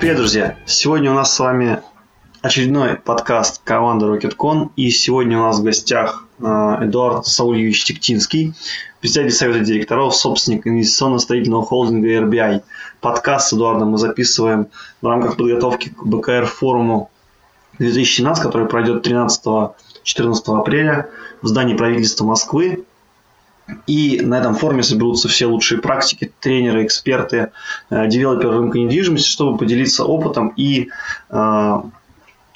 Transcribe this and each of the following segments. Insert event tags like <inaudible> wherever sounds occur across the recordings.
Привет, друзья! Сегодня у нас с вами очередной подкаст команды RocketCon. И сегодня у нас в гостях э, Эдуард Саульевич Тектинский, председатель совета директоров, собственник инвестиционно-строительного холдинга RBI. Подкаст с Эдуардом мы записываем в рамках подготовки к БКР форуму 2017, который пройдет 13-14 апреля в здании правительства Москвы. И на этом форуме соберутся все лучшие практики, тренеры, эксперты, э, девелоперы рынка недвижимости, чтобы поделиться опытом и э,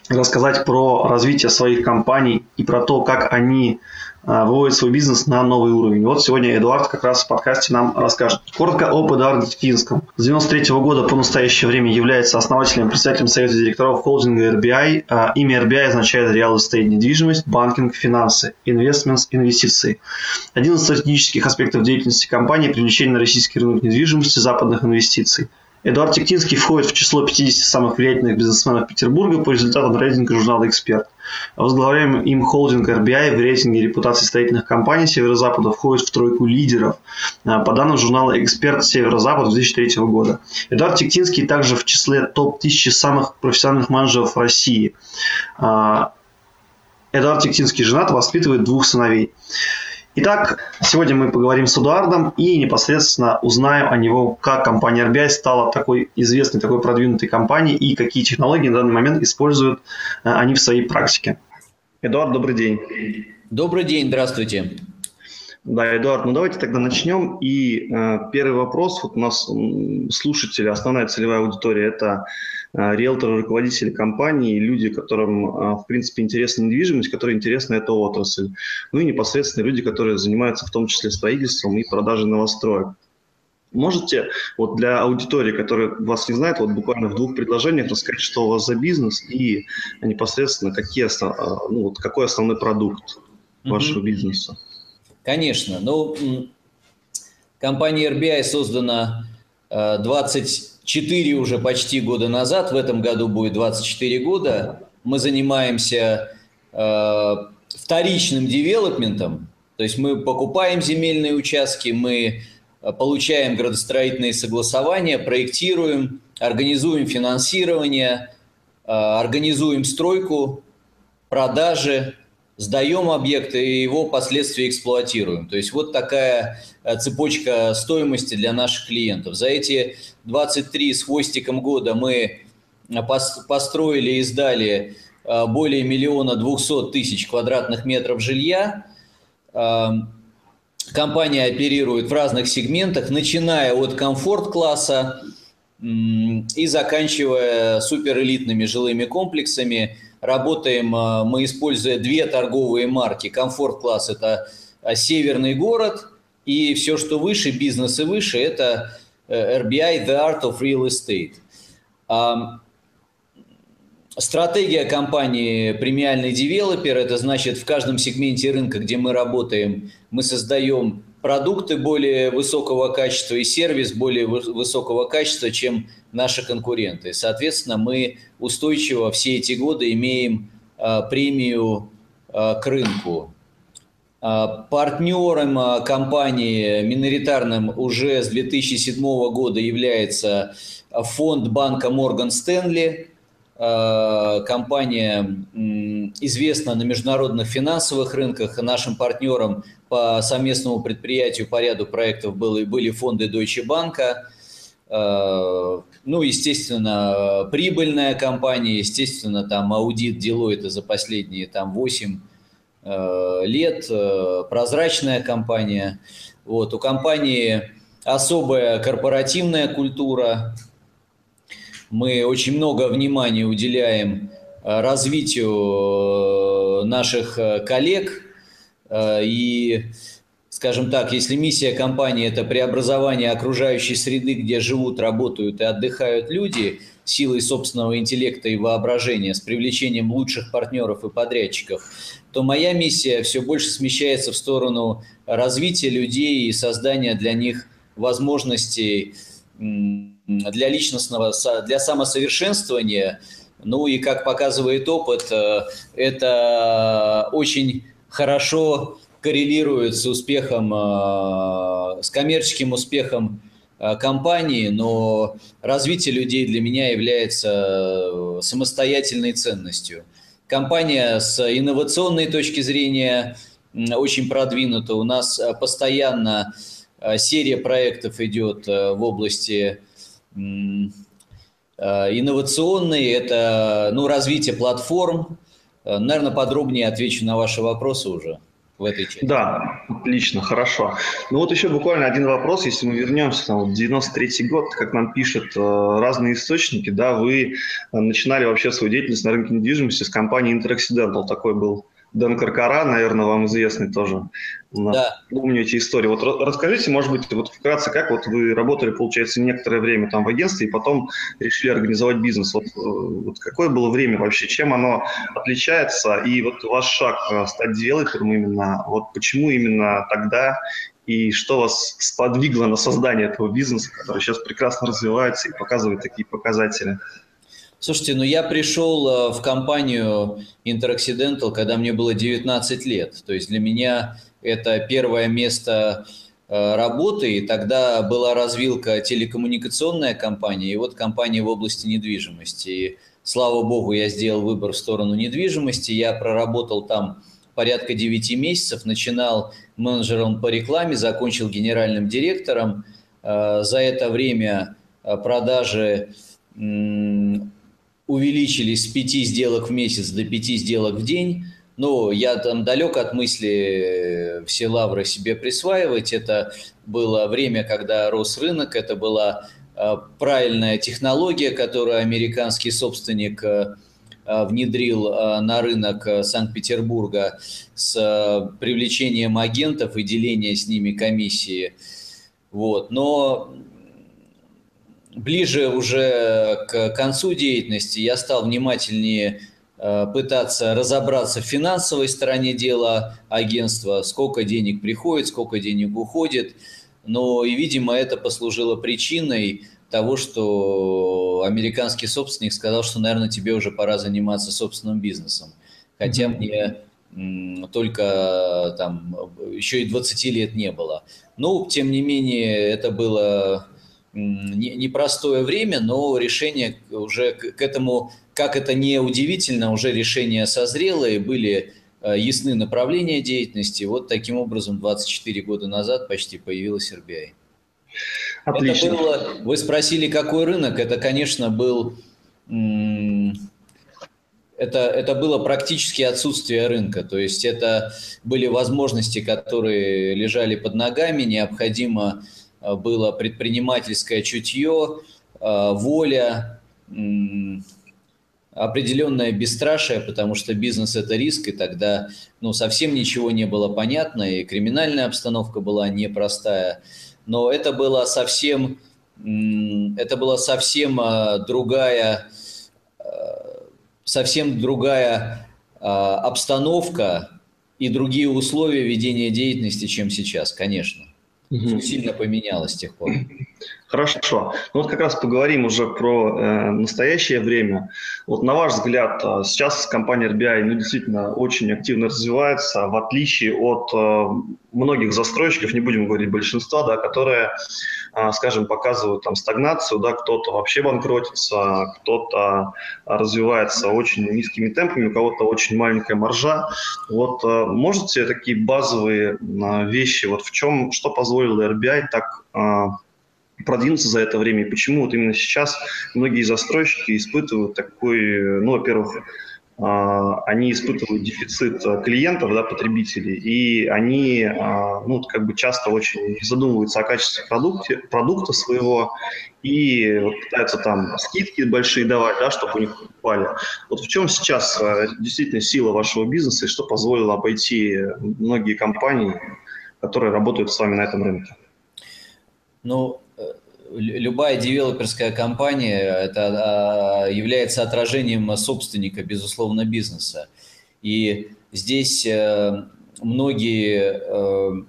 рассказать про развитие своих компаний и про то, как они выводит свой бизнес на новый уровень. Вот сегодня Эдуард как раз в подкасте нам расскажет. Коротко об Эдуарде Финском. С 93 года по настоящее время является основателем и председателем совета директоров холдинга RBI. А, имя RBI означает Real Estate недвижимость, банкинг, финансы, investments, инвестиции. Один из стратегических аспектов деятельности компании – привлечение на российский рынок недвижимости западных инвестиций – Эдуард Тектинский входит в число 50 самых влиятельных бизнесменов Петербурга по результатам рейтинга журнала «Эксперт». Возглавляемый им холдинг RBI в рейтинге репутации строительных компаний Северо-Запада входит в тройку лидеров а, по данным журнала «Эксперт Северо-Запад» 2003 года. Эдуард Тектинский также в числе топ-1000 самых профессиональных менеджеров России. А, Эдуард Тектинский женат, воспитывает двух сыновей. Итак, сегодня мы поговорим с Эдуардом и непосредственно узнаем о него, как компания RBI стала такой известной, такой продвинутой компанией и какие технологии на данный момент используют э, они в своей практике. Эдуард, добрый день. Добрый день, здравствуйте. Да, Эдуард, ну давайте тогда начнем. И э, первый вопрос. Вот у нас слушатели, основная целевая аудитория – это Э, риэлторы, руководители компаний, люди, которым, э, в принципе, интересна недвижимость, которые интересна эта отрасль. Ну и непосредственно люди, которые занимаются в том числе строительством и продажей новостроек. Можете вот для аудитории, которая вас не знает, вот буквально в двух предложениях рассказать, что у вас за бизнес и непосредственно какие основ... Э, ну, вот какой основной продукт вашего mm-hmm. бизнеса? Конечно. Ну, компания RBI создана 20 4 уже почти года назад, в этом году будет 24 года, мы занимаемся э, вторичным девелопментом, то есть мы покупаем земельные участки, мы э, получаем градостроительные согласования, проектируем, организуем финансирование, э, организуем стройку, продажи, сдаем объекты и его последствия эксплуатируем. То есть вот такая э, цепочка стоимости для наших клиентов. За эти 23 с хвостиком года мы э, построили и сдали э, более миллиона двухсот тысяч квадратных метров жилья. Компания оперирует в разных сегментах, начиная от комфорт-класса и заканчивая суперэлитными жилыми комплексами – Работаем э, мы, используя две торговые марки. Комфорт-класс – это северный город, и все, что выше, бизнес и выше – это RBI – The Art of Real Estate. Стратегия компании «Премиальный девелопер» – это значит, в каждом сегменте рынка, где мы работаем, мы создаем продукты более высокого качества и сервис более высокого качества, чем наши конкуренты. Соответственно, мы устойчиво все эти годы имеем а, премию а, к рынку. А, партнером компании миноритарным уже с 2007 года является фонд банка Морган Стэнли. Компания известна на международных финансовых рынках. Нашим партнером по совместному предприятию по ряду проектов были, были фонды Deutsche Bank. Э, ну, естественно, прибыльная компания, естественно, там аудит Deloitte за последние там 8 э, лет, э, прозрачная компания. Вот, у компании особая корпоративная культура. Мы очень много внимания уделяем развитию наших коллег и скажем так, если миссия компании – это преобразование окружающей среды, где живут, работают и отдыхают люди, силой собственного интеллекта и воображения, с привлечением лучших партнеров и подрядчиков, то моя миссия все больше смещается в сторону развития людей и создания для них возможностей для личностного, для самосовершенствования. Ну и, как показывает опыт, э, это очень хорошо коррелирует с успехом, э, с коммерческим успехом компании, но развитие людей для меня является самостоятельной ценностью. Компания с инновационной точки зрения очень продвинута. У нас постоянно серия проектов идет в области инновационной, это ну, развитие платформ. Наверное, подробнее отвечу на ваши вопросы уже в этой части. Да, отлично, хорошо. Ну вот еще буквально один вопрос, если мы вернемся там, в 93 год, как нам пишут э, разные источники, да, вы э, начинали вообще свою деятельность на рынке недвижимости с компании Interaccidental, такой был Дэн Каркара, наверное, вам известный тоже. Да. Помню эти истории. Вот расскажите, может быть, вот вкратце, как вот вы работали, получается, некоторое время там в агентстве и потом решили организовать бизнес. Вот, э, вот какое было время вообще, чем оно отличается? И вот ваш шаг э, стать девелопером именно, вот почему именно тогда и что вас сподвигло на создание этого бизнеса, который сейчас прекрасно развивается и показывает такие показатели? Слушайте, ну я пришел э, в компанию Interaccidental, когда мне было 19 лет. То есть для меня это первое место э, работы, и тогда была развилка телекоммуникационная компания, и вот компания в области недвижимости. И, слава богу, я сделал выбор в сторону недвижимости, я проработал там порядка 9 месяцев, начинал менеджером по рекламе, закончил генеральным директором. Э, за это время продажи увеличились с 5 сделок в месяц до 5 сделок в день. Но я там далек от мысли э, все лавры себе присваивать. Это было время, когда рос рынок, это была э, правильная технология, которую американский собственник э, внедрил на рынок Санкт-Петербурга с привлечением агентов и делением с ними комиссии. Вот. Но ближе уже к концу деятельности я стал внимательнее э, пытаться разобраться в финансовой стороне дела агентства, сколько денег приходит, сколько денег уходит. Но и, видимо, это послужило причиной того, что американский собственник сказал, что, наверное, тебе уже пора заниматься собственным бизнесом. Хотя мне только там еще и 20 лет не было. Но, тем не менее, это было непростое время, но решение уже к этому, как это не удивительно, уже решения созрело и были э, ясны направления деятельности. Вот таким образом 24 года назад почти появилась RBI. Отлично. Это было, вы спросили, какой рынок? Это, конечно, был это, это было практически отсутствие рынка. То есть это были возможности, которые лежали под ногами, необходимо Э, было предпринимательское чутье, э, воля, определенное бесстрашие, потому что бизнес – это риск, и тогда ну, совсем ничего не было понятно, и криминальная обстановка была непростая. Но это была совсем, это была совсем э, другая, совсем другая обстановка и другие условия ведения деятельности, чем сейчас, конечно. Угу. Сильно поменялось с тех пор. Хорошо. Ну вот как раз поговорим уже про э, настоящее время. Вот на ваш взгляд, э, сейчас компания RBI ну, действительно очень активно развивается, в отличие от э, многих застройщиков, не будем говорить большинства, да, которые, э, скажем, показывают там стагнацию, да, кто-то вообще банкротится, кто-то развивается очень низкими темпами, у кого-то очень маленькая маржа. Вот э, можете такие базовые э, вещи, вот в чем, что позволило RBI так э, продвинуться за это время, и почему вот именно сейчас многие застройщики испытывают такой, ну, во-первых, а, они испытывают дефицит а, клиентов, да, потребителей, и они, а, ну, как бы часто очень задумываются о качестве продукта, продукта своего и вот пытаются там скидки большие давать, да, чтобы у них покупали. Вот в чем сейчас действительно сила вашего бизнеса и что позволило обойти многие компании, которые работают с вами на этом рынке? Ну, любая девелоперская компания это а, является отражением собственника, безусловно, бизнеса. И здесь э, многие э,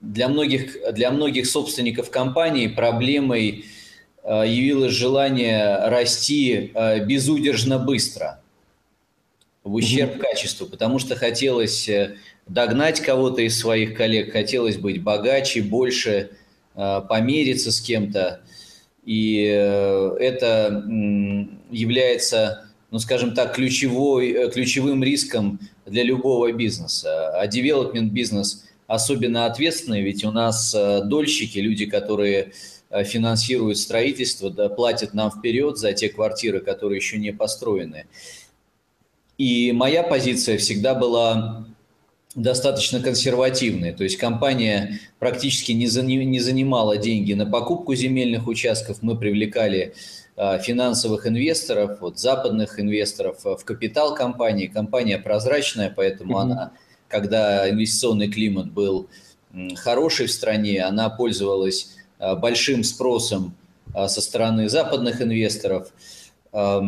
для многих, для многих собственников компаний проблемой э, явилось желание расти безудержно быстро в ущерб качеству, потому что хотелось догнать кого-то из своих коллег, хотелось быть богаче, больше, помериться с кем-то. И это является, ну, скажем так, ключевой, ключевым риском для любого бизнеса. А development бизнес особенно ответственный, ведь у нас дольщики, люди, которые финансируют строительство, да, платят нам вперед за те квартиры, которые еще не построены. И моя позиция всегда была достаточно консервативной. То есть компания практически не, занимала деньги на покупку земельных участков. Мы привлекали а, финансовых инвесторов, вот, западных инвесторов в капитал компании. Компания прозрачная, поэтому mm-hmm. она, когда инвестиционный климат был хороший в стране, она пользовалась а, большим спросом а, со стороны западных инвесторов. А,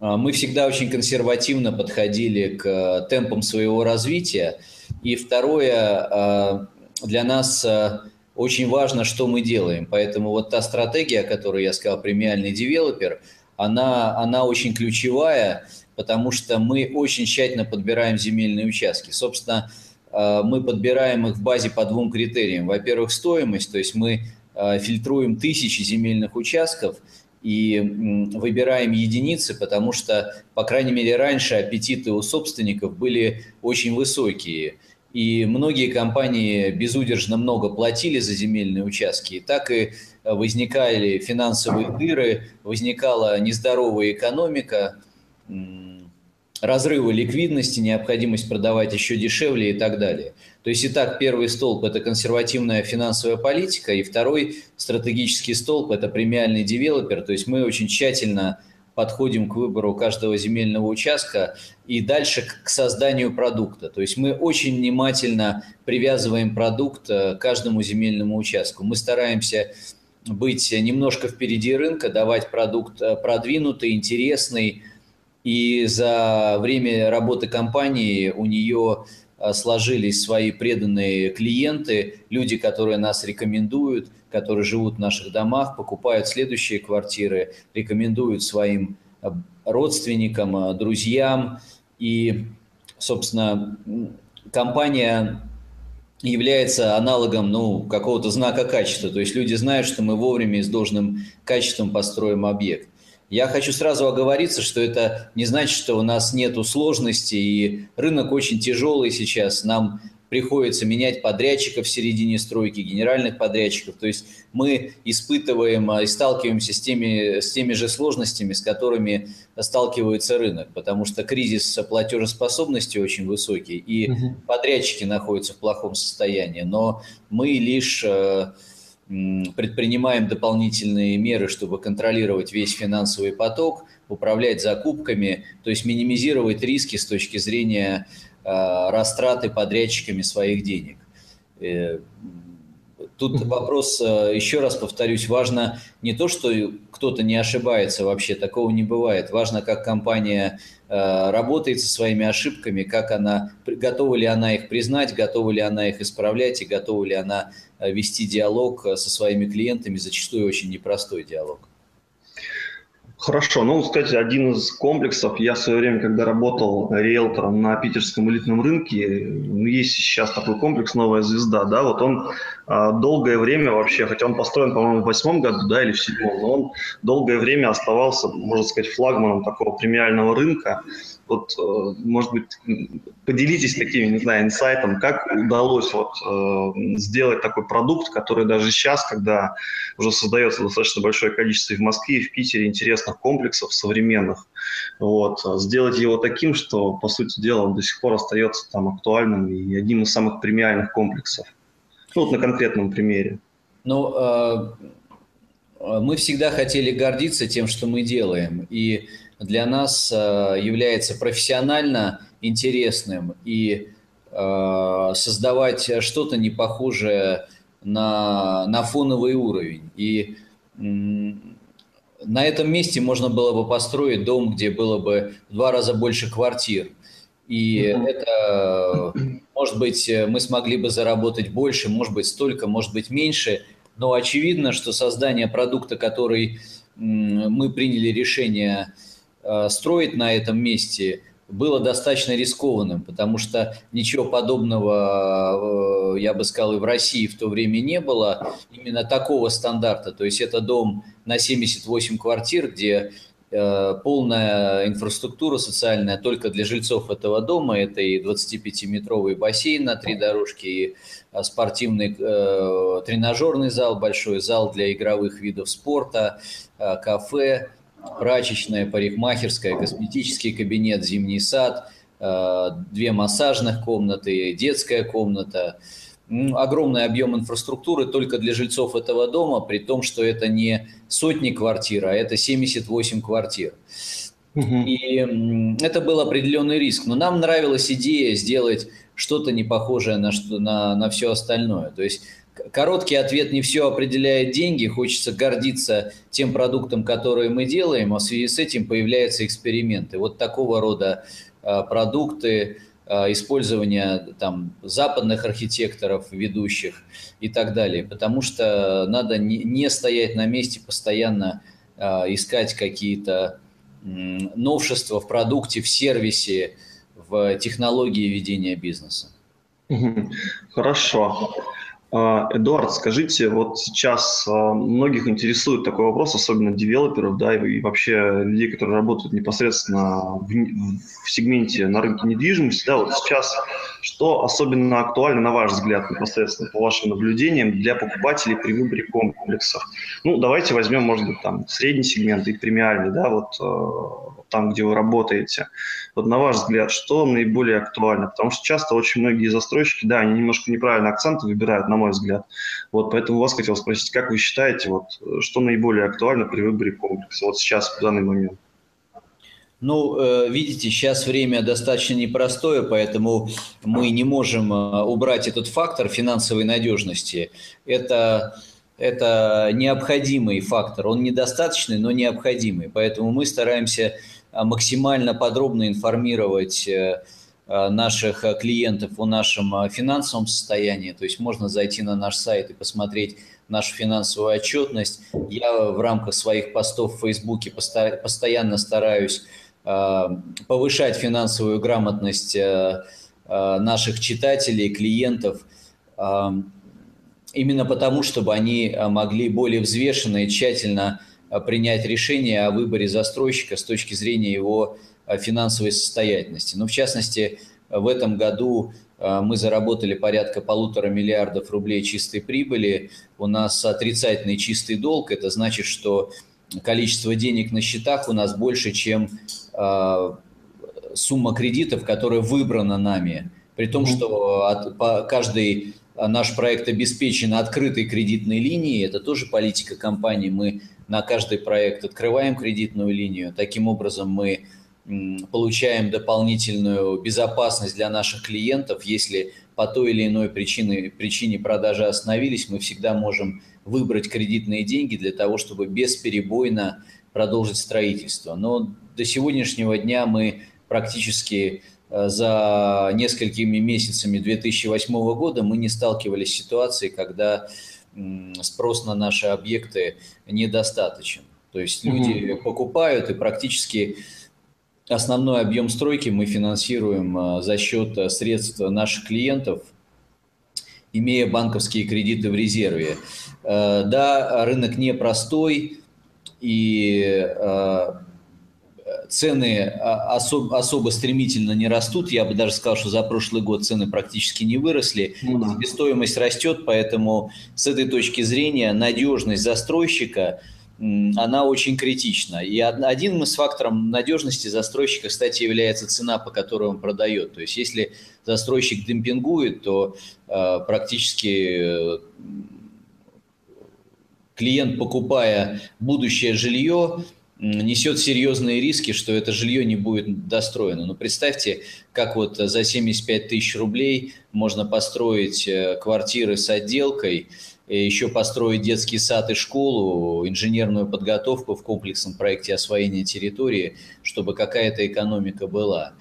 мы всегда очень консервативно подходили к э, темпам своего развития. И второе, а, для нас э, очень важно, что мы делаем. Поэтому вот та стратегия, о которой я сказал, премиальный девелопер, она, она очень ключевая, потому что мы очень тщательно подбираем земельные участки. Собственно, э, мы подбираем их в базе по двум критериям. Во-первых, стоимость, то есть мы фильтруем тысячи земельных участков – и выбираем единицы, потому что, по крайней мере, раньше аппетиты у собственников были очень высокие. И многие компании безудержно много платили за земельные участки. И так и возникали финансовые дыры, возникала нездоровая экономика, разрывы ликвидности, необходимость продавать еще дешевле и так далее. То есть, итак, первый столб – это консервативная финансовая политика, и второй стратегический столб – это премиальный девелопер. То есть мы очень тщательно подходим к выбору каждого земельного участка и дальше к созданию продукта. То есть мы очень внимательно привязываем продукт э, к каждому земельному участку. Мы стараемся быть немножко впереди рынка, давать продукт э, продвинутый, интересный. И за время работы компании у нее Э, сложились свои преданные клиенты, люди, которые нас рекомендуют, которые живут в наших домах, покупают следующие квартиры, рекомендуют своим э, родственникам, э, друзьям. И, собственно, компания является аналогом ну, какого-то знака качества. То есть люди знают, что мы вовремя и с должным качеством построим объект. Я хочу сразу оговориться, что это не значит, что у нас нет сложностей, и рынок очень тяжелый сейчас. Нам приходится менять подрядчиков в середине стройки, генеральных подрядчиков. То есть мы испытываем и сталкиваемся с теми, с теми же сложностями, с которыми сталкивается рынок, потому что кризис платежеспособности очень высокий, и угу. подрядчики находятся в плохом состоянии. Но мы лишь э, предпринимаем дополнительные меры, чтобы контролировать весь финансовый поток, управлять закупками, то есть минимизировать риски с точки зрения э, растраты подрядчиками своих денег. Э, тут вопрос, э, еще раз повторюсь, важно не то, что кто-то не ошибается вообще, такого не бывает. Важно, как компания работает со своими ошибками, как она, готова ли она их признать, готова ли она их исправлять и готова ли она Э, вести диалог э, со своими клиентами, зачастую очень непростой диалог. Хорошо. Ну, кстати, один из комплексов, я в свое время, когда работал риэлтором на питерском элитном рынке, ну, есть сейчас такой комплекс «Новая звезда», да, вот он а, долгое время вообще, хотя он построен, по-моему, в восьмом году, да, или в седьмом, но он долгое время оставался, можно сказать, флагманом такого премиального рынка. Вот, э, может быть, поделитесь такими, не знаю, инсайтом, как удалось вот э, сделать такой продукт, который даже сейчас, когда уже создается достаточно большое количество и в Москве, и в Питере интересных комплексов современных, вот, сделать его таким, что, по сути дела, он до сих пор остается там актуальным и одним из самых премиальных комплексов. Ну, вот на конкретном примере. Ну, э, мы всегда хотели гордиться тем, что мы делаем. И для нас э, является профессионально интересным и э, создавать что-то не похожее на, на фоновый уровень. И на этом месте можно было бы построить дом, где было бы в два раза больше квартир. И mm-hmm. это, может быть, мы смогли бы заработать больше, может быть, столько, может быть, меньше. Но очевидно, что создание продукта, который мы приняли решение Э, строить на этом месте, было достаточно рискованным, потому что ничего подобного, э, я бы сказал, и в России в то время не было, именно такого стандарта. То есть это дом на 78 квартир, где э, полная инфраструктура социальная только для жильцов этого дома. Это и 25-метровый бассейн на три дорожки, и э, спортивный тренажерный зал, большой зал для игровых видов спорта, кафе, прачечная, парикмахерская, косметический кабинет, зимний сад, э, две массажных комнаты, детская комната. Огромный объем инфраструктуры только для жильцов этого дома, при том, что это не сотни квартир, а это 78 квартир. И это был определенный риск. Но нам нравилась идея сделать что-то не похожее на, что, на, на все остальное. То есть Короткий ответ не все определяет деньги. Хочется гордиться тем продуктом, который мы делаем, а в связи с этим появляются эксперименты. Вот такого рода а, продукты, а, использование там, западных архитекторов, ведущих и так далее. Потому что надо не, стоять на месте, постоянно а, искать какие-то новшества в продукте, в сервисе, в технологии ведения бизнеса. Хорошо. А, Эдуард, скажите, вот сейчас а, многих интересует такой вопрос, особенно девелоперов, да, и вообще людей, которые работают непосредственно в, в сегменте на рынке недвижимости, да, вот сейчас что особенно актуально, на ваш взгляд, непосредственно по вашим наблюдениям, для покупателей при выборе комплексов? Ну, давайте возьмем, может быть, там средний сегмент и премиальный, да, вот э, там, где вы работаете. Вот на ваш взгляд, что наиболее актуально? Потому что часто очень многие застройщики, да, они немножко неправильно акценты выбирают, на мой взгляд. Вот поэтому вас хотел спросить, как вы считаете, вот, что наиболее актуально при выборе комплекса вот сейчас, в данный момент? Ну, э, видите, сейчас время достаточно непростое, поэтому мы не можем э, убрать этот фактор финансовой надежности. Это, это необходимый фактор. Он недостаточный, но необходимый. Поэтому мы стараемся э, максимально подробно информировать наших клиентов о нашем финансовом состоянии. То есть можно зайти на наш сайт и посмотреть нашу финансовую отчетность. Я в рамках своих постов в Фейсбуке постоянно стараюсь повышать финансовую грамотность э, э, наших читателей, клиентов, именно потому, чтобы они могли более взвешенно и тщательно принять решение о выборе застройщика с точки зрения его финансовой состоятельности. Ну, в частности, в этом году мы заработали порядка полутора миллиардов рублей чистой прибыли. У нас отрицательный чистый долг. Это значит, что количество денег на счетах у нас больше, чем э, сумма кредитов, которая выбрана нами. При том, что от, по, каждый наш проект обеспечен открытой кредитной линией, это тоже политика компании. Мы на каждый проект открываем кредитную линию. Таким образом, мы получаем дополнительную безопасность для наших клиентов. Если по той или иной причине, причине продажи остановились, мы всегда можем выбрать кредитные деньги для того, чтобы бесперебойно продолжить строительство. Но до сегодняшнего дня мы практически э, за несколькими месяцами 2008 года мы не сталкивались с ситуацией, когда спрос на наши объекты недостаточен. То есть люди угу. покупают и практически основной объем стройки мы финансируем э, за счет э, средств наших клиентов – имея банковские кредиты в резерве. Э, да, рынок непростой, и цены особо, особо стремительно не растут. Я бы даже сказал, что за прошлый год цены практически не выросли. Ну, да. Себестоимость растет, поэтому с этой точки зрения надежность застройщика – она очень критична. И один из факторов надежности застройщика, кстати, является цена, по которой он продает. То есть если застройщик демпингует, то э, практически э, клиент, покупая будущее жилье, несет серьезные риски, что это жилье не будет достроено. Но представьте, как вот за 75 тысяч рублей можно построить э, квартиры с отделкой, еще построить детский сад и школу, инженерную подготовку в комплексном проекте освоения территории, чтобы какая-то экономика была.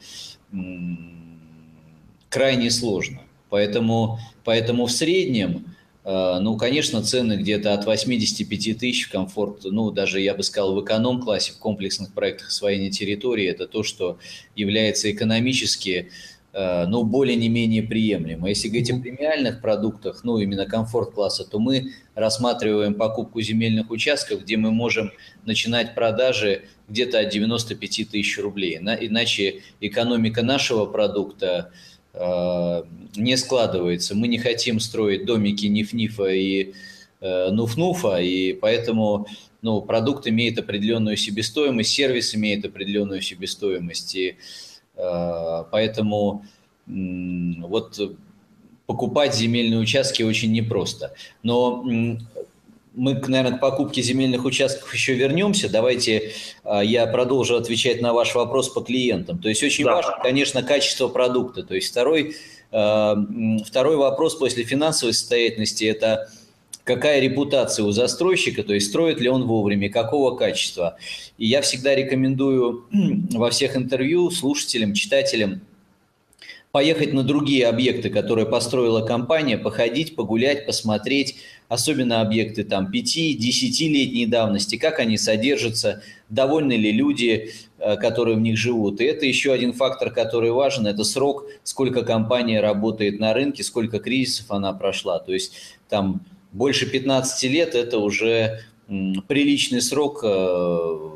Крайне сложно. Поэтому, поэтому в среднем Э, ну, конечно, цены где-то от 85 тысяч в комфорт, ну, даже, я бы сказал, в эконом-классе, в комплексных проектах освоения территории, это то, что является экономически, э, ну, более не менее приемлемо. Если говорить о премиальных продуктах, ну, именно комфорт-класса, то мы рассматриваем покупку земельных участков, где мы можем начинать продажи где-то от 95 тысяч рублей. Иначе экономика нашего продукта – Э, не складывается. Мы не хотим строить домики Ниф-Нифа и э, Нуф-Нуфа, и поэтому ну, продукт имеет определенную себестоимость, сервис имеет определенную себестоимость, и э, поэтому вот покупать земельные участки очень непросто. Но мы, наверное, к покупке земельных участков еще вернемся. Давайте а, я продолжу отвечать на ваш вопрос по клиентам. То есть очень да. важно, конечно, качество продукта. То есть второй, а, второй вопрос после финансовой состоятельности – это какая репутация у застройщика, то есть строит ли он вовремя, какого качества. И я всегда рекомендую <clears throat> во всех интервью слушателям, читателям поехать на другие объекты, которые построила компания, походить, погулять, посмотреть, особенно объекты там 5-10-летней давности, как они содержатся, довольны ли люди, э, которые в них живут. И это еще один фактор, который важен, это срок, сколько компания работает на рынке, сколько кризисов она прошла. То есть там больше 15 лет – это уже приличный срок э,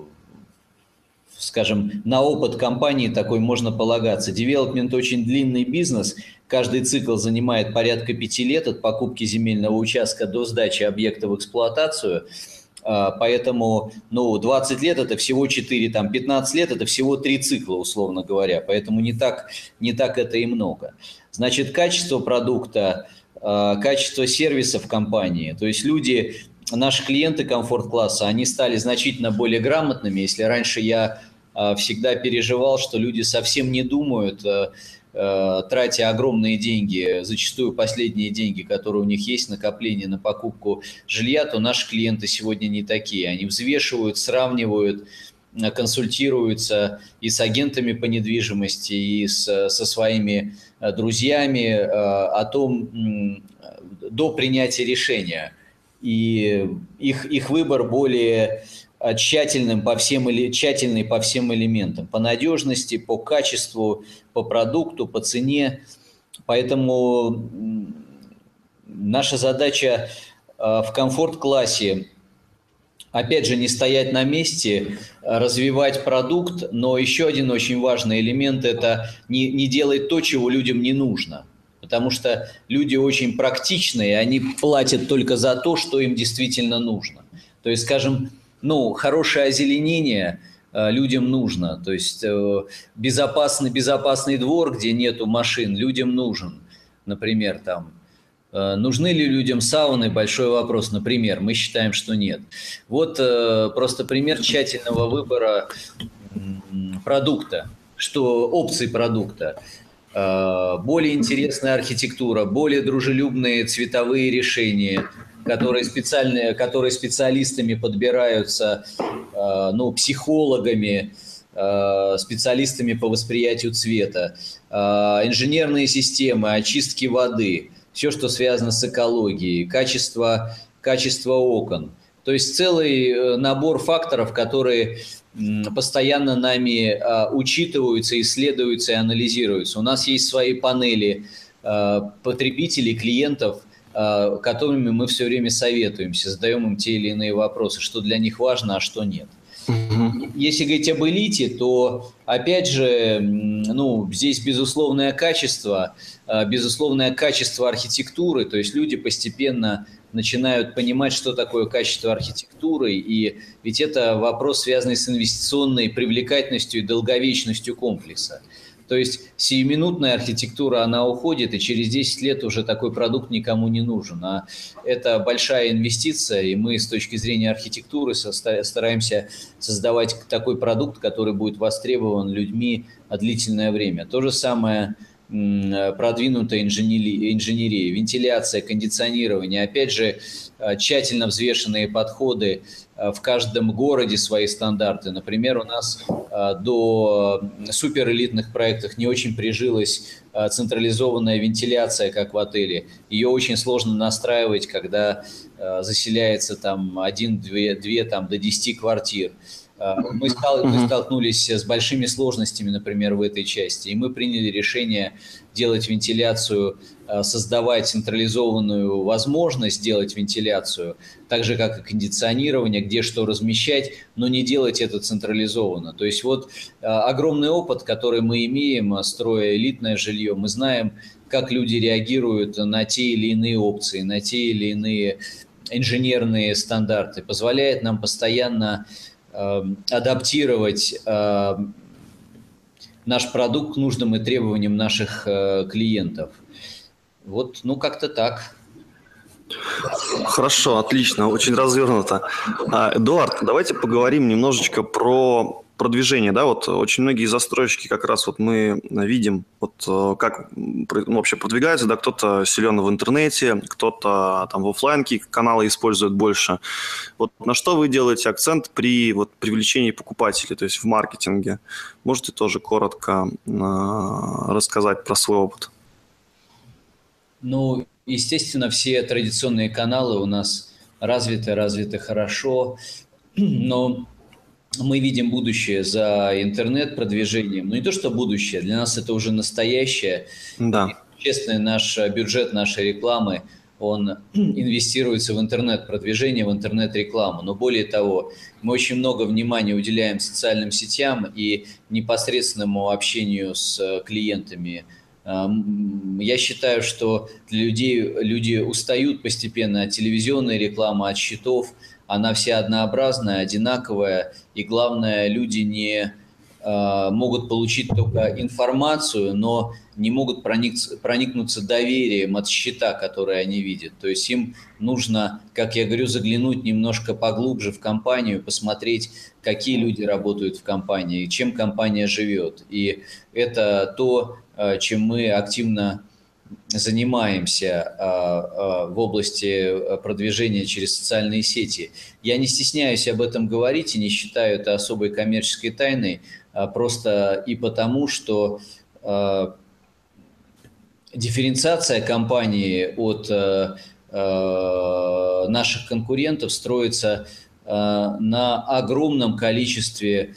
скажем, на опыт компании такой можно полагаться. Девелопмент очень длинный бизнес, каждый цикл занимает порядка пяти лет от покупки земельного участка до сдачи объекта в эксплуатацию. А, поэтому ну, 20 лет это всего 4, там, 15 лет это всего 3 цикла, условно говоря. Поэтому не так, не так это и много. Значит, качество продукта, качество сервиса в компании. То есть люди, наши клиенты комфорт-класса, они стали значительно более грамотными. Если раньше я а, всегда переживал, что люди совсем не думают, а, тратя огромные деньги, зачастую последние деньги, которые у них есть, накопление на покупку жилья, то наши клиенты сегодня не такие. Они взвешивают, сравнивают, консультируются и с агентами по недвижимости, и с, со своими друзьями о том, до принятия решения. И их, их выбор более Э, тщательным по всем, или тщательный по всем элементам, по надежности, по качеству, по продукту, по цене. Поэтому наша задача э, в комфорт-классе опять же, не стоять на месте, развивать продукт, но еще один очень важный элемент – это не, не делать то, чего людям не нужно. Потому что люди очень практичные, они платят только за то, что им действительно нужно. То есть, скажем, ну, хорошее озеленение э, людям нужно. То есть э, безопасный, безопасный двор, где нету машин, людям нужен. Например, там, нужны ли людям сауны, большой вопрос. Например, мы считаем, что нет. Вот просто пример тщательного выбора продукта, что опции продукта. Более интересная архитектура, более дружелюбные цветовые решения – которые, специальные, которые специалистами подбираются, э, ну, психологами, э, специалистами по восприятию цвета, э, инженерные системы, очистки воды, все, что связано с экологией, качество, качество окон. То есть целый набор факторов, которые постоянно нами учитываются, исследуются и анализируются. У нас есть свои панели потребителей, клиентов, Э, которыми мы все время советуемся, задаем им те или иные вопросы, что для них важно, а что нет. Если говорить об элите, то, опять же, ну, здесь безусловное качество, э, безусловное качество архитектуры, то есть люди постепенно начинают понимать, что такое качество архитектуры, и ведь это вопрос, связанный с инвестиционной привлекательностью и долговечностью комплекса. То есть сиюминутная архитектура, она уходит, и через 10 лет уже такой продукт никому не нужен. А это большая инвестиция, и мы с точки зрения архитектуры стараемся создавать такой продукт, который будет востребован людьми длительное время. То же самое продвинутая инженерия, инженерия, вентиляция, кондиционирование, опять же, тщательно взвешенные подходы в каждом городе свои стандарты. Например, у нас до суперэлитных проектов не очень прижилась централизованная вентиляция, как в отеле. Ее очень сложно настраивать, когда заселяется там один, две, две там, до 10 квартир. Э, мы, стал, мы столкнулись с большими сложностями, например, в этой части, и мы приняли решение делать вентиляцию, э, создавать централизованную возможность делать вентиляцию, так же, как и кондиционирование, где что размещать, но не делать это централизованно. То есть вот э, огромный опыт, который мы имеем, строя элитное жилье, мы знаем, как люди реагируют на те или иные опции, на те или иные инженерные стандарты, позволяет нам постоянно адаптировать эм, наш продукт к нужным и требованиям наших э, клиентов. Вот, ну, как-то так. Хорошо, отлично, очень развернуто. А, Эдуард, давайте поговорим немножечко про продвижение, да, вот очень многие застройщики как раз вот мы видим, вот э, как вообще продвигаются, да, кто-то силен в интернете, кто-то там в офлайнке каналы использует больше. Вот на что вы делаете акцент при вот привлечении покупателей, то есть в маркетинге? Можете тоже коротко э, рассказать про свой опыт? Ну, естественно, все традиционные каналы у нас развиты, развиты хорошо, <clears throat> но мы видим будущее за интернет-продвижением. Ну, не то, что будущее, для нас это уже настоящее. Да. И, честно, наш бюджет нашей рекламы, он <clears throat> инвестируется в интернет-продвижение, в интернет-рекламу. Но более того, мы очень много внимания уделяем социальным сетям и непосредственному общению с клиентами. Я считаю, что для людей люди устают постепенно от телевизионной рекламы, от счетов, она вся однообразная, одинаковая, и главное, люди не э, могут получить только информацию, но не могут проникнуться, проникнуться доверием от счета, который они видят. То есть им нужно, как я говорю, заглянуть немножко поглубже в компанию, посмотреть, какие люди работают в компании, чем компания живет. И это то, э, чем мы активно занимаемся а, а, в области продвижения через социальные сети. Я не стесняюсь об этом говорить и не считаю это особой коммерческой тайной, а просто и потому, что дифференциация компании от наших конкурентов строится на огромном количестве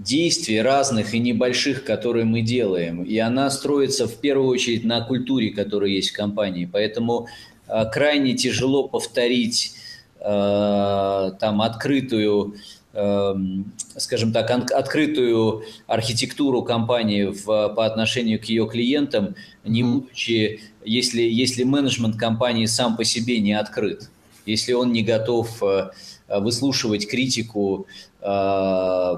действий разных и небольших, которые мы делаем. И она строится в первую очередь на культуре, которая есть в компании. Поэтому э, крайне тяжело повторить э, там открытую, э, скажем так, открытую архитектуру компании в, по отношению к ее клиентам, не будучи, если, если менеджмент компании сам по себе не открыт, если он не готов выслушивать критику, э,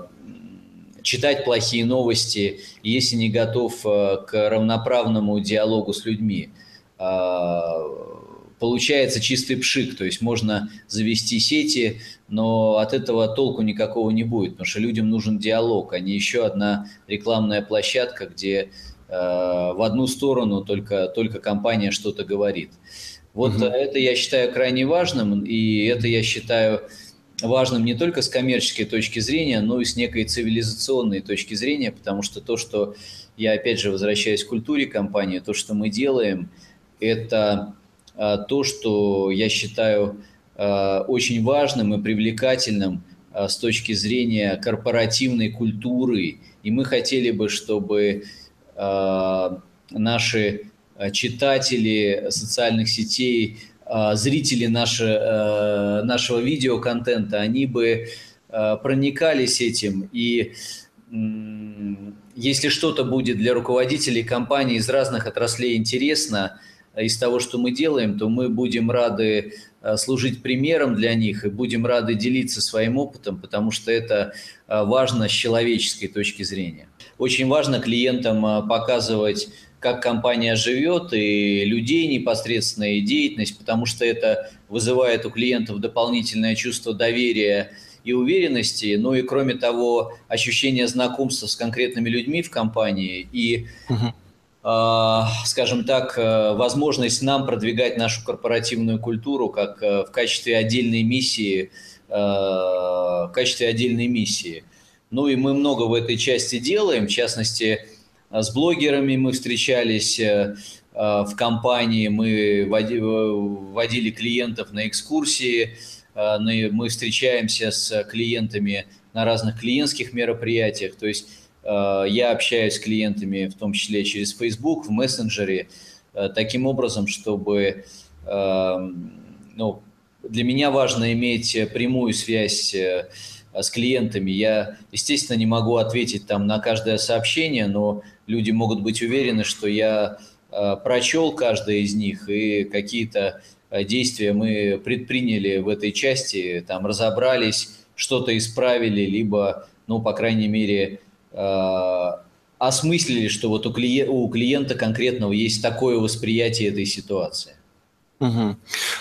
читать плохие новости, если не готов э, к равноправному диалогу с людьми. А, получается чистый пшик, то есть можно завести сети, но от этого толку никакого не будет, потому что людям нужен диалог, а не еще одна рекламная площадка, где э, в одну сторону только, только компания что-то говорит. Вот угу. это я считаю крайне важным, и это я считаю важным не только с коммерческой точки зрения, но и с некой цивилизационной точки зрения, потому что то, что я опять же возвращаюсь к культуре компании, то, что мы делаем, это а, то, что я считаю а, очень важным и привлекательным а, с точки зрения корпоративной культуры. И мы хотели бы, чтобы наши читатели социальных сетей зрители наши, э, нашего видеоконтента, они бы э, проникались этим. И если что-то будет для руководителей компаний из разных отраслей интересно из того, что мы делаем, то мы будем рады э, служить примером для них и будем рады делиться своим опытом, потому что это важно с человеческой точки зрения. Очень важно клиентам показывать как компания живет, и людей непосредственно, и деятельность, потому что это вызывает у клиентов дополнительное чувство доверия и уверенности, но и кроме того ощущение знакомства с конкретными людьми в компании и uh скажем так, возможность нам продвигать нашу корпоративную культуру как в качестве отдельной миссии, в качестве отдельной миссии. Ну и мы много в этой части делаем, в частности, с блогерами мы встречались, Э, в компании, мы водили клиентов на экскурсии, э, мы встречаемся с клиентами на разных клиентских мероприятиях. То есть э, я общаюсь с клиентами, в том числе через Facebook, в мессенджере, таким образом, чтобы ну, для меня важно иметь прямую связь с клиентами. Я, естественно, не могу ответить там на каждое сообщение, но люди могут быть уверены, что я Э, прочел каждый из них и какие-то э, действия мы предприняли в этой части, там разобрались, что-то исправили, либо, ну, по крайней мере, э, осмыслили, что вот у клиента конкретного есть такое восприятие этой ситуации. Угу.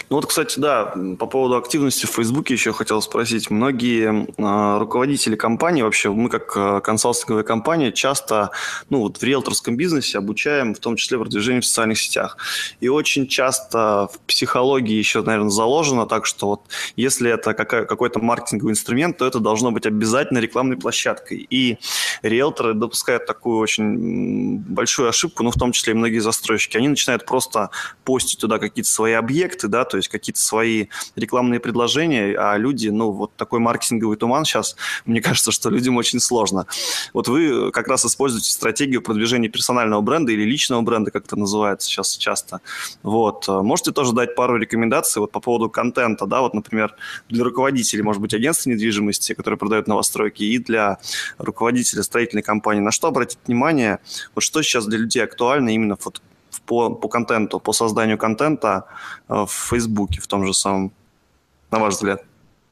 Ну вот, кстати, да, по поводу активности в Фейсбуке еще хотел спросить. Многие э, руководители компании, вообще мы как э, консалтинговая компания, часто ну, вот в риэлторском бизнесе обучаем, в том числе продвижению в социальных сетях. И очень часто в психологии еще, наверное, заложено так, что вот если это какая, какой-то маркетинговый инструмент, то это должно быть обязательно рекламной площадкой. И риэлторы допускают такую очень большую ошибку, ну, в том числе и многие застройщики. Они начинают просто постить туда какие-то свои свои объекты, да, то есть какие-то свои рекламные предложения, а люди, ну, вот такой маркетинговый туман сейчас, мне кажется, что людям очень сложно. Вот вы как раз используете стратегию продвижения персонального бренда или личного бренда, как это называется сейчас часто. Вот. Можете тоже дать пару рекомендаций вот по поводу контента, да, вот, например, для руководителей, может быть, агентства недвижимости, которые продают новостройки, и для руководителя строительной компании. На что обратить внимание? Вот что сейчас для людей актуально именно вот по, по контенту, по созданию контента э, в Фейсбуке в том же самом, на ваш взгляд?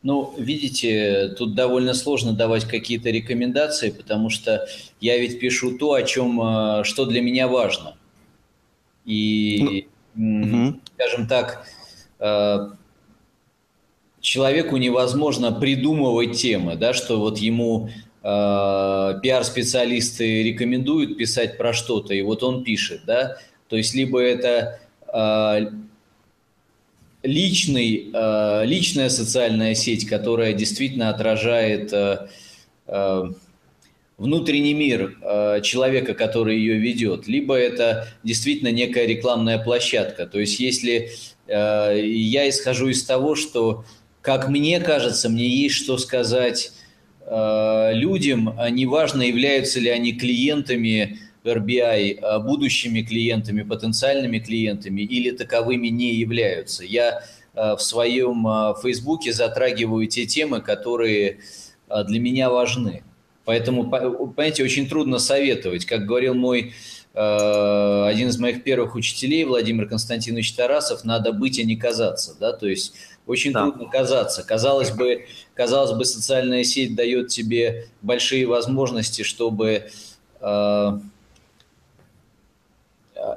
Ну, видите, тут довольно сложно давать какие-то рекомендации, потому что я ведь пишу то, о чем, э, что для меня важно. И, ну, угу. скажем так, э, человеку невозможно придумывать темы, да, что вот ему пиар-специалисты рекомендуют писать про что-то, и вот он пишет, да, то есть либо это э, личный, э, личная социальная сеть, которая действительно отражает э, внутренний мир человека, который ее ведет, либо это действительно некая рекламная площадка. То есть если я исхожу из того, что, как мне кажется, мне есть что сказать людям, а неважно, являются ли они клиентами RBI а, будущими клиентами, потенциальными клиентами или таковыми не являются. Я а, в своем а, Фейсбуке затрагиваю те темы, которые для меня важны. Поэтому, понимаете, очень трудно советовать. Как говорил мой один из моих первых учителей, Владимир Константинович Тарасов, надо быть, а не казаться. Да? То есть очень да. трудно казаться. Казалось бы, казалось бы, социальная сеть дает тебе большие возможности, чтобы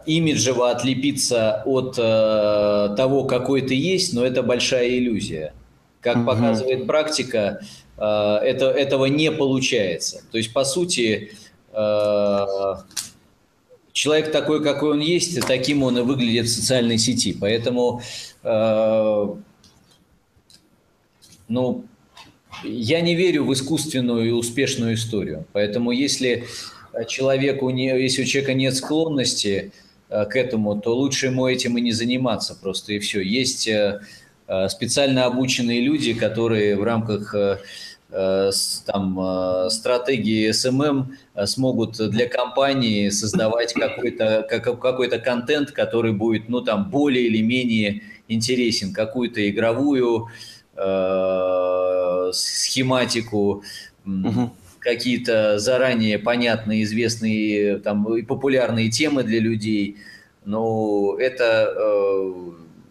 имиджево отлепиться от э, того, какой ты есть, но это большая иллюзия. Как угу. показывает практика, э, это, этого не получается. То есть, по сути, э, человек такой, какой он есть, таким он и выглядит в социальной сети. Поэтому, э, ну, я не верю в искусственную и успешную историю. Поэтому, если человеку не, если у человека нет склонности э, к этому, то лучше ему этим и не заниматься просто и все. Есть э, э, специально обученные люди, которые в рамках там, стратегии SMM смогут для компании создавать какой-то какой контент, который будет ну, там, более или менее интересен, какую-то игровую э, схематику, угу какие-то заранее понятные, известные там, и популярные темы для людей. Но это, э,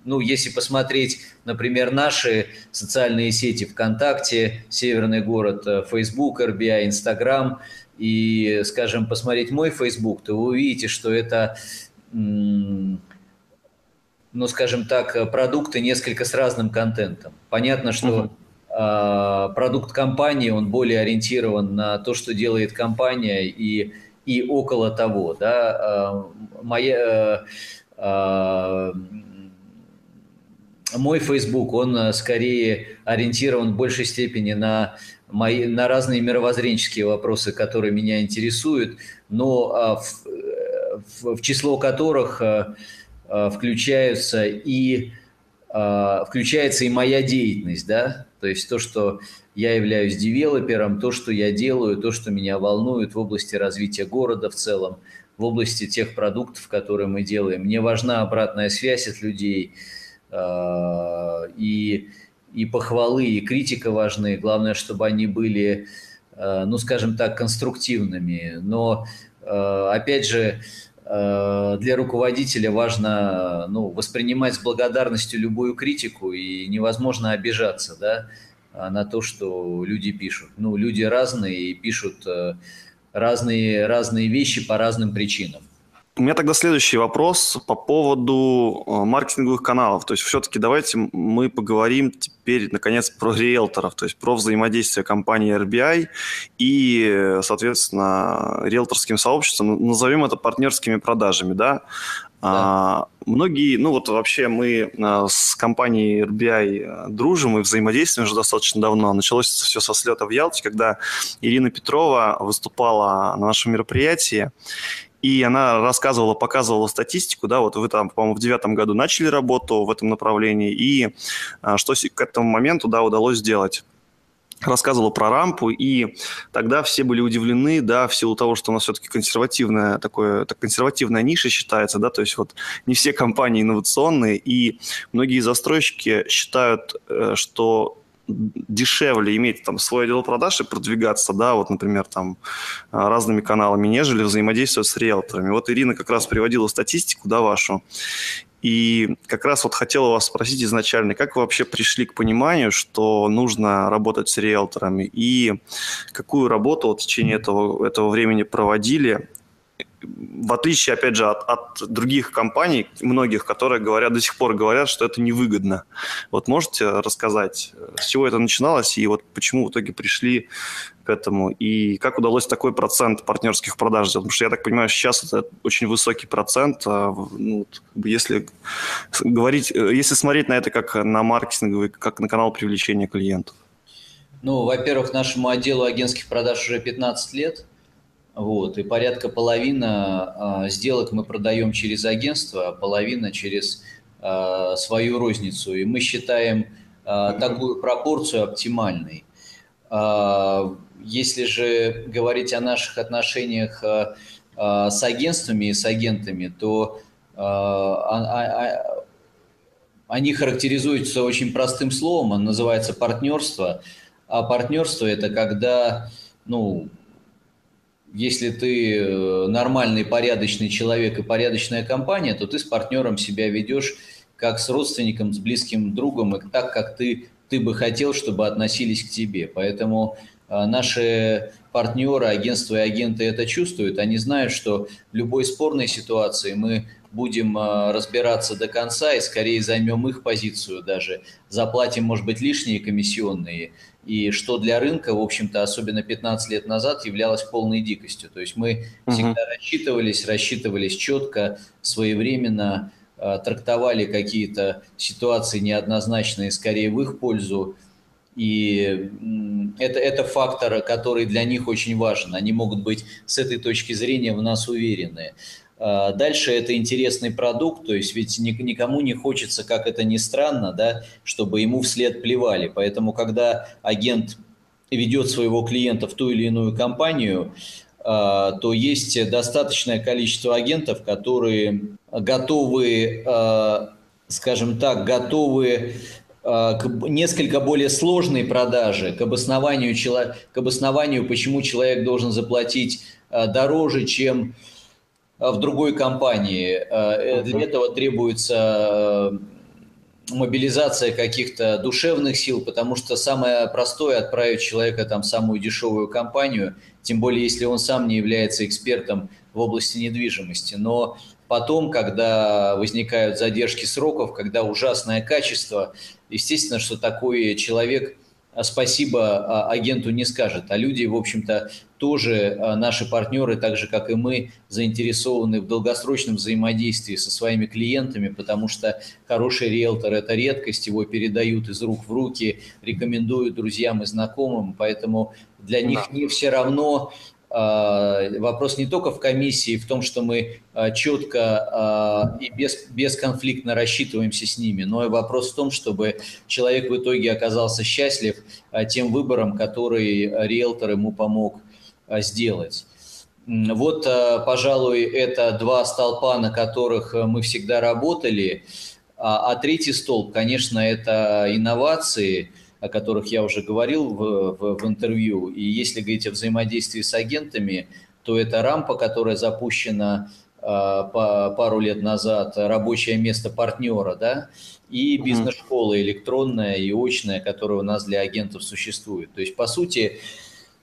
ну, если посмотреть, например, наши социальные сети ВКонтакте, Северный город, э, Facebook, RBI, Instagram, и, скажем, посмотреть мой Facebook, то вы увидите, что это, ну, скажем так, продукты несколько с разным контентом. Понятно, что uh-huh продукт компании, он более ориентирован на то, что делает компания и, и около того. Да? Моя, мой Facebook, он скорее ориентирован в большей степени на, мои, на разные мировоззренческие вопросы, которые меня интересуют, но в, в, в число которых включаются и включается и моя деятельность, да, то есть то, что я являюсь девелопером, то, что я делаю, то, что меня волнует в области развития города в целом, в области тех продуктов, которые мы делаем. Мне важна обратная связь от людей, э, и, и похвалы, и критика важны. Главное, чтобы они были, э, ну, скажем так, конструктивными. Но, э, опять же, для руководителя важно ну, воспринимать с благодарностью любую критику, и невозможно обижаться да, на то, что люди пишут. Ну, люди разные и пишут разные, разные вещи по разным причинам. У меня тогда следующий вопрос по поводу э, маркетинговых каналов. То есть все-таки давайте мы поговорим теперь, наконец, про риэлторов, то есть про взаимодействие компании RBI и, соответственно, риэлторским сообществом. Назовем это партнерскими продажами, да? Да. А, многие, ну вот вообще мы а, с компанией RBI а, дружим и взаимодействуем уже достаточно давно. Началось все со слета в Ялте, когда Ирина Петрова выступала на нашем мероприятии, и она рассказывала, показывала статистику, да, вот вы там, по-моему, в девятом году начали работу в этом направлении, и что к этому моменту, да, удалось сделать. Рассказывала про рампу, и тогда все были удивлены, да, в силу того, что у нас все-таки консервативная, такое, так, консервативная ниша считается, да, то есть вот не все компании инновационные, и многие застройщики считают, э, что дешевле иметь там свой отдел продаж и продвигаться, да, вот, например, там разными каналами, нежели взаимодействовать с риэлторами. Вот Ирина как раз приводила статистику, да, вашу, и как раз вот хотела вас спросить изначально, как вы вообще пришли к пониманию, что нужно работать с риэлторами, и какую работу вот в течение этого, этого времени проводили, в отличие, опять же, от, от других компаний, многих, которые говорят, до сих пор говорят, что это невыгодно. Вот можете рассказать, с чего это начиналось и вот почему в итоге пришли к этому, и как удалось такой процент партнерских продаж сделать? Потому что я так понимаю, сейчас это очень высокий процент. А, ну, если говорить, если смотреть на это как на маркетинговый, как на канал привлечения клиентов. Ну, во-первых, нашему отделу агентских продаж уже 15 лет – вот, и порядка половины а, сделок мы продаем через агентство, а половина через а, свою розницу. И мы считаем а, такую пропорцию оптимальной. Если же говорить о наших отношениях с агентствами и с агентами, то они характеризуются очень простым словом, оно называется партнерство. А партнерство – это когда ну, если ты э, нормальный, порядочный человек и порядочная компания, то ты с партнером себя ведешь как с родственником, с близким другом, и так, как ты, ты бы хотел, чтобы относились к тебе. Поэтому э, наши партнеры, агентства и агенты это чувствуют. Они знают, что в любой спорной ситуации мы будем э, разбираться до конца и скорее займем их позицию даже. Заплатим, может быть, лишние комиссионные – и что для рынка, в общем-то, особенно 15 лет назад, являлось полной дикостью. То есть мы угу. всегда рассчитывались, рассчитывались четко, своевременно, э, трактовали какие-то ситуации неоднозначные, скорее в их пользу. И это, это фактор, который для них очень важен. Они могут быть с этой точки зрения в нас уверены. А, дальше это интересный продукт, то есть ведь никому не хочется, как это ни странно, да, чтобы ему вслед плевали. Поэтому, когда агент ведет своего клиента в ту или иную компанию, а, то есть достаточное количество агентов, которые готовы, а, скажем так, готовы к несколько более сложной продаже, к обоснованию, к обоснованию, почему человек должен заплатить дороже, чем в другой компании. Э, для этого требуется э, мобилизация каких-то душевных сил, потому что самое простое отправить человека там в самую дешевую компанию, тем более если он сам не является экспертом в области недвижимости. Но потом, когда возникают задержки сроков, когда ужасное качество, естественно, что такой человек спасибо агенту не скажет. А люди, в общем-то, тоже наши партнеры, так же, как и мы, заинтересованы в долгосрочном взаимодействии со своими клиентами, потому что хороший риэлтор – это редкость, его передают из рук в руки, рекомендуют друзьям и знакомым, поэтому для них не все равно, вопрос не только в комиссии, в том, что мы а, четко а, и без, бесконфликтно рассчитываемся с ними, но и вопрос в том, чтобы человек в итоге оказался счастлив тем выбором, который риэлтор ему помог сделать. Вот, пожалуй, это два столпа, на которых мы всегда работали. А третий столб, конечно, это инновации – о которых я уже говорил в, в, в интервью. И если говорить о взаимодействии с агентами, то это рампа, которая запущена э, по, пару лет назад, рабочее место партнера, да, и бизнес-школа электронная и очная, которая у нас для агентов существует. То есть, по сути,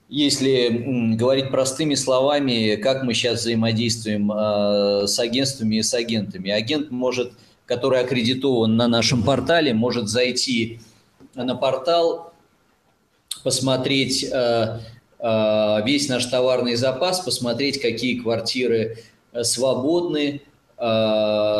если говорить простыми словами, как мы сейчас взаимодействуем э, с агентствами и с агентами. Агент может, который аккредитован на нашем портале, может зайти на портал, посмотреть э, э, весь наш товарный запас, посмотреть, какие квартиры э, свободны,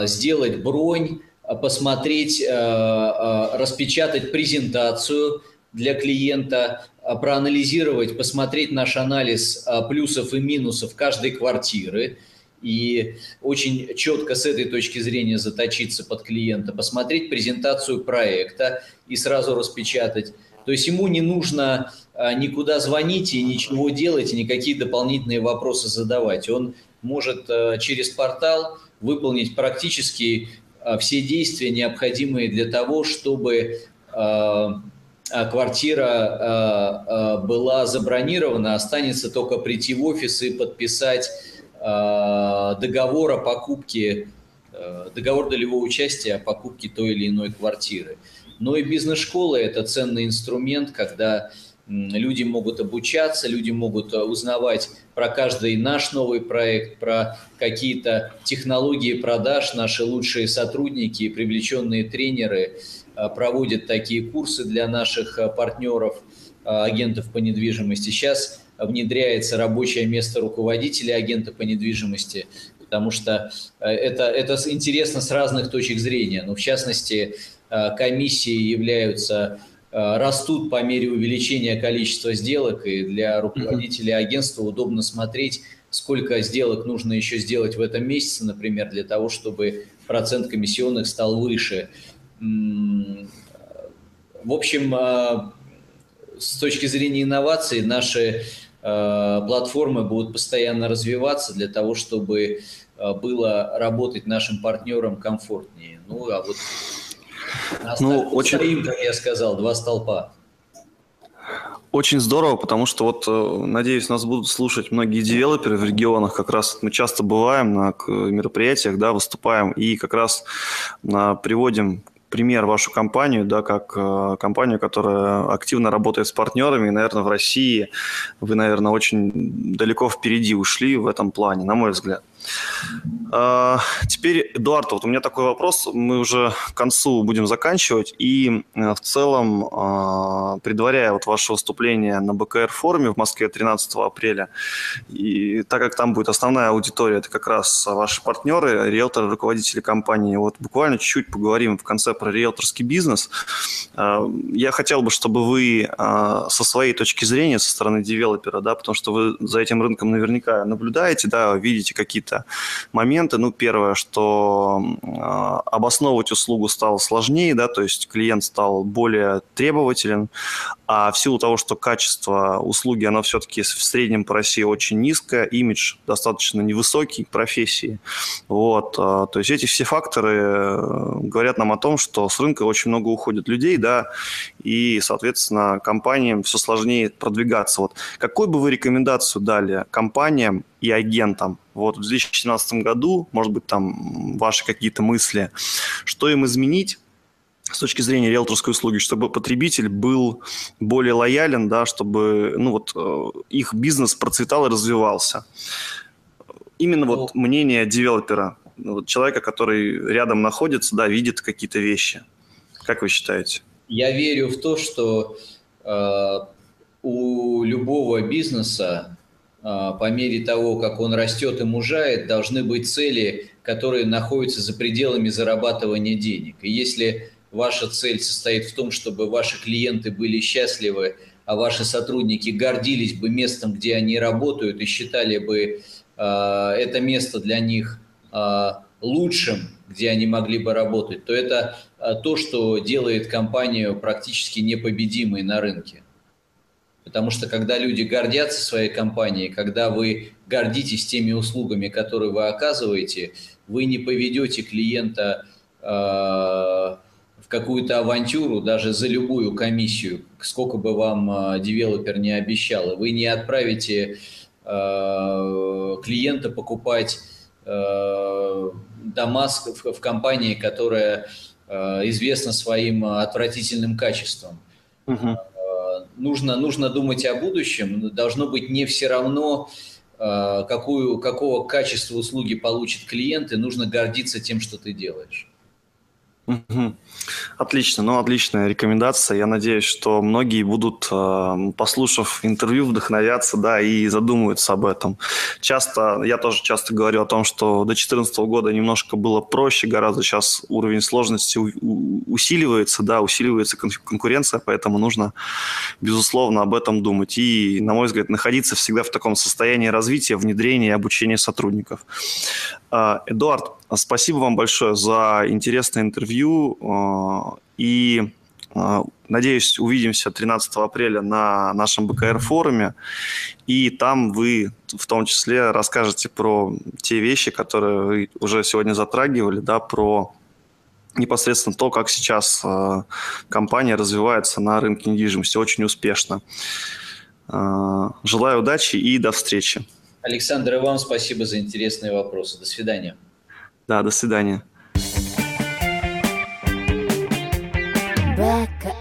сделать бронь, посмотреть, распечатать презентацию для клиента, проанализировать, посмотреть наш анализ плюсов и минусов каждой квартиры – и очень четко с этой точки зрения заточиться под клиента, посмотреть презентацию проекта и сразу распечатать. То есть ему не нужно а, никуда звонить и ничего делать, и никакие дополнительные вопросы задавать. Он может а, через портал выполнить практически а, все действия, необходимые для того, чтобы квартира была забронирована, останется только прийти в офис и подписать договор о покупке, э, договор долевого участия о покупке той или иной квартиры. Но и бизнес-школа – это ценный инструмент, когда люди могут обучаться, люди могут э, узнавать про каждый наш новый проект, про какие-то технологии продаж. Наши лучшие сотрудники и привлеченные тренеры проводят такие курсы для наших партнеров, агентов по недвижимости. Сейчас внедряется рабочее место руководителя агента по недвижимости, потому что э, это, это интересно с разных точек зрения. Но ну, в частности, э, комиссии являются э, растут по мере увеличения количества сделок, и для руководителя агентства удобно смотреть, сколько сделок нужно еще сделать в этом месяце, например, для того, чтобы процент комиссионных стал выше. В общем, с точки зрения инноваций, наши платформы будут постоянно развиваться для того, чтобы э, было работать нашим партнерам комфортнее. Ну, а вот ну, очень... стоим, как я сказал, два столпа. Очень здорово, потому что вот, э, надеюсь, нас будут слушать многие девелоперы в регионах. Как раз мы часто бываем на мероприятиях, да, выступаем и как раз приводим пример вашу компанию, да, как э, компанию, которая активно работает с партнерами, и, наверное, в России вы, наверное, очень далеко впереди ушли в этом плане, на мой взгляд. А, теперь, Эдуард, вот у меня такой вопрос. Мы уже к концу будем заканчивать. И э, в целом, а, предваряя вот ваше выступление на БКР-форуме в Москве 13 апреля, и так как там будет основная аудитория, это как раз ваши партнеры, риэлторы, руководители компании, вот буквально чуть-чуть поговорим в конце про риэлторский бизнес. А, я хотел бы, чтобы вы со своей точки зрения, со стороны девелопера, да, потому что вы за этим рынком наверняка наблюдаете, да, видите какие-то моменты. Ну, первое, что э, обосновывать услугу стало сложнее, да, то есть клиент стал более требователен, а в силу того, что качество услуги, оно все-таки в среднем по России очень низкое, имидж достаточно невысокий профессии. Вот, э, то есть эти все факторы э, говорят нам о том, что с рынка очень много уходит людей, да, и, соответственно, компаниям все сложнее продвигаться. Вот какой бы вы рекомендацию дали компаниям и агентам вот в 2017 году, может быть, там ваши какие-то мысли, что им изменить, с точки зрения риэлторской услуги, чтобы потребитель был более лоялен, да, чтобы ну, вот, э, их бизнес процветал и развивался. Именно ну, вот мнение девелопера, вот человека, который рядом находится, да, видит какие-то вещи. Как вы считаете? Я верю в то, что э, у любого бизнеса по мере того, как он растет и мужает, должны быть цели, которые находятся за пределами зарабатывания денег. И если ваша цель состоит в том, чтобы ваши клиенты были счастливы, а ваши сотрудники гордились бы местом, где они работают и считали бы э, это место для них э, лучшим, где они могли бы работать, то это то, что делает компанию практически непобедимой на рынке. Потому что когда люди гордятся своей компанией, когда вы гордитесь теми услугами, которые вы оказываете, вы не поведете клиента э, в какую-то авантюру, даже за любую комиссию, сколько бы вам э, девелопер не обещал, вы не отправите э, клиента покупать э, дома в, в компании, которая э, известна своим отвратительным качеством. Угу. Нужно, нужно думать о будущем, должно быть не все равно, э, какую, какого качества услуги получит клиент, и нужно гордиться тем, что ты делаешь. Отлично, ну отличная рекомендация. Я надеюсь, что многие будут, э, послушав интервью, вдохновятся, да, и задумываются об этом. Часто, я тоже часто говорю о том, что до 2014 года немножко было проще, гораздо сейчас уровень сложности усиливается, да, усиливается конкуренция, поэтому нужно, безусловно, об этом думать. И, на мой взгляд, находиться всегда в таком состоянии развития, внедрения и обучения сотрудников. Э, Эдуард, Спасибо вам большое за интересное интервью. Э, и э, надеюсь, увидимся 13 апреля на нашем БКР-форуме. И там вы в том числе расскажете про те вещи, которые вы уже сегодня затрагивали, да, про непосредственно то, как сейчас э, компания развивается на рынке недвижимости очень успешно. Желаю удачи и до встречи. Александр, и вам спасибо за интересные вопросы. До свидания. Да, до свидания. Rebecca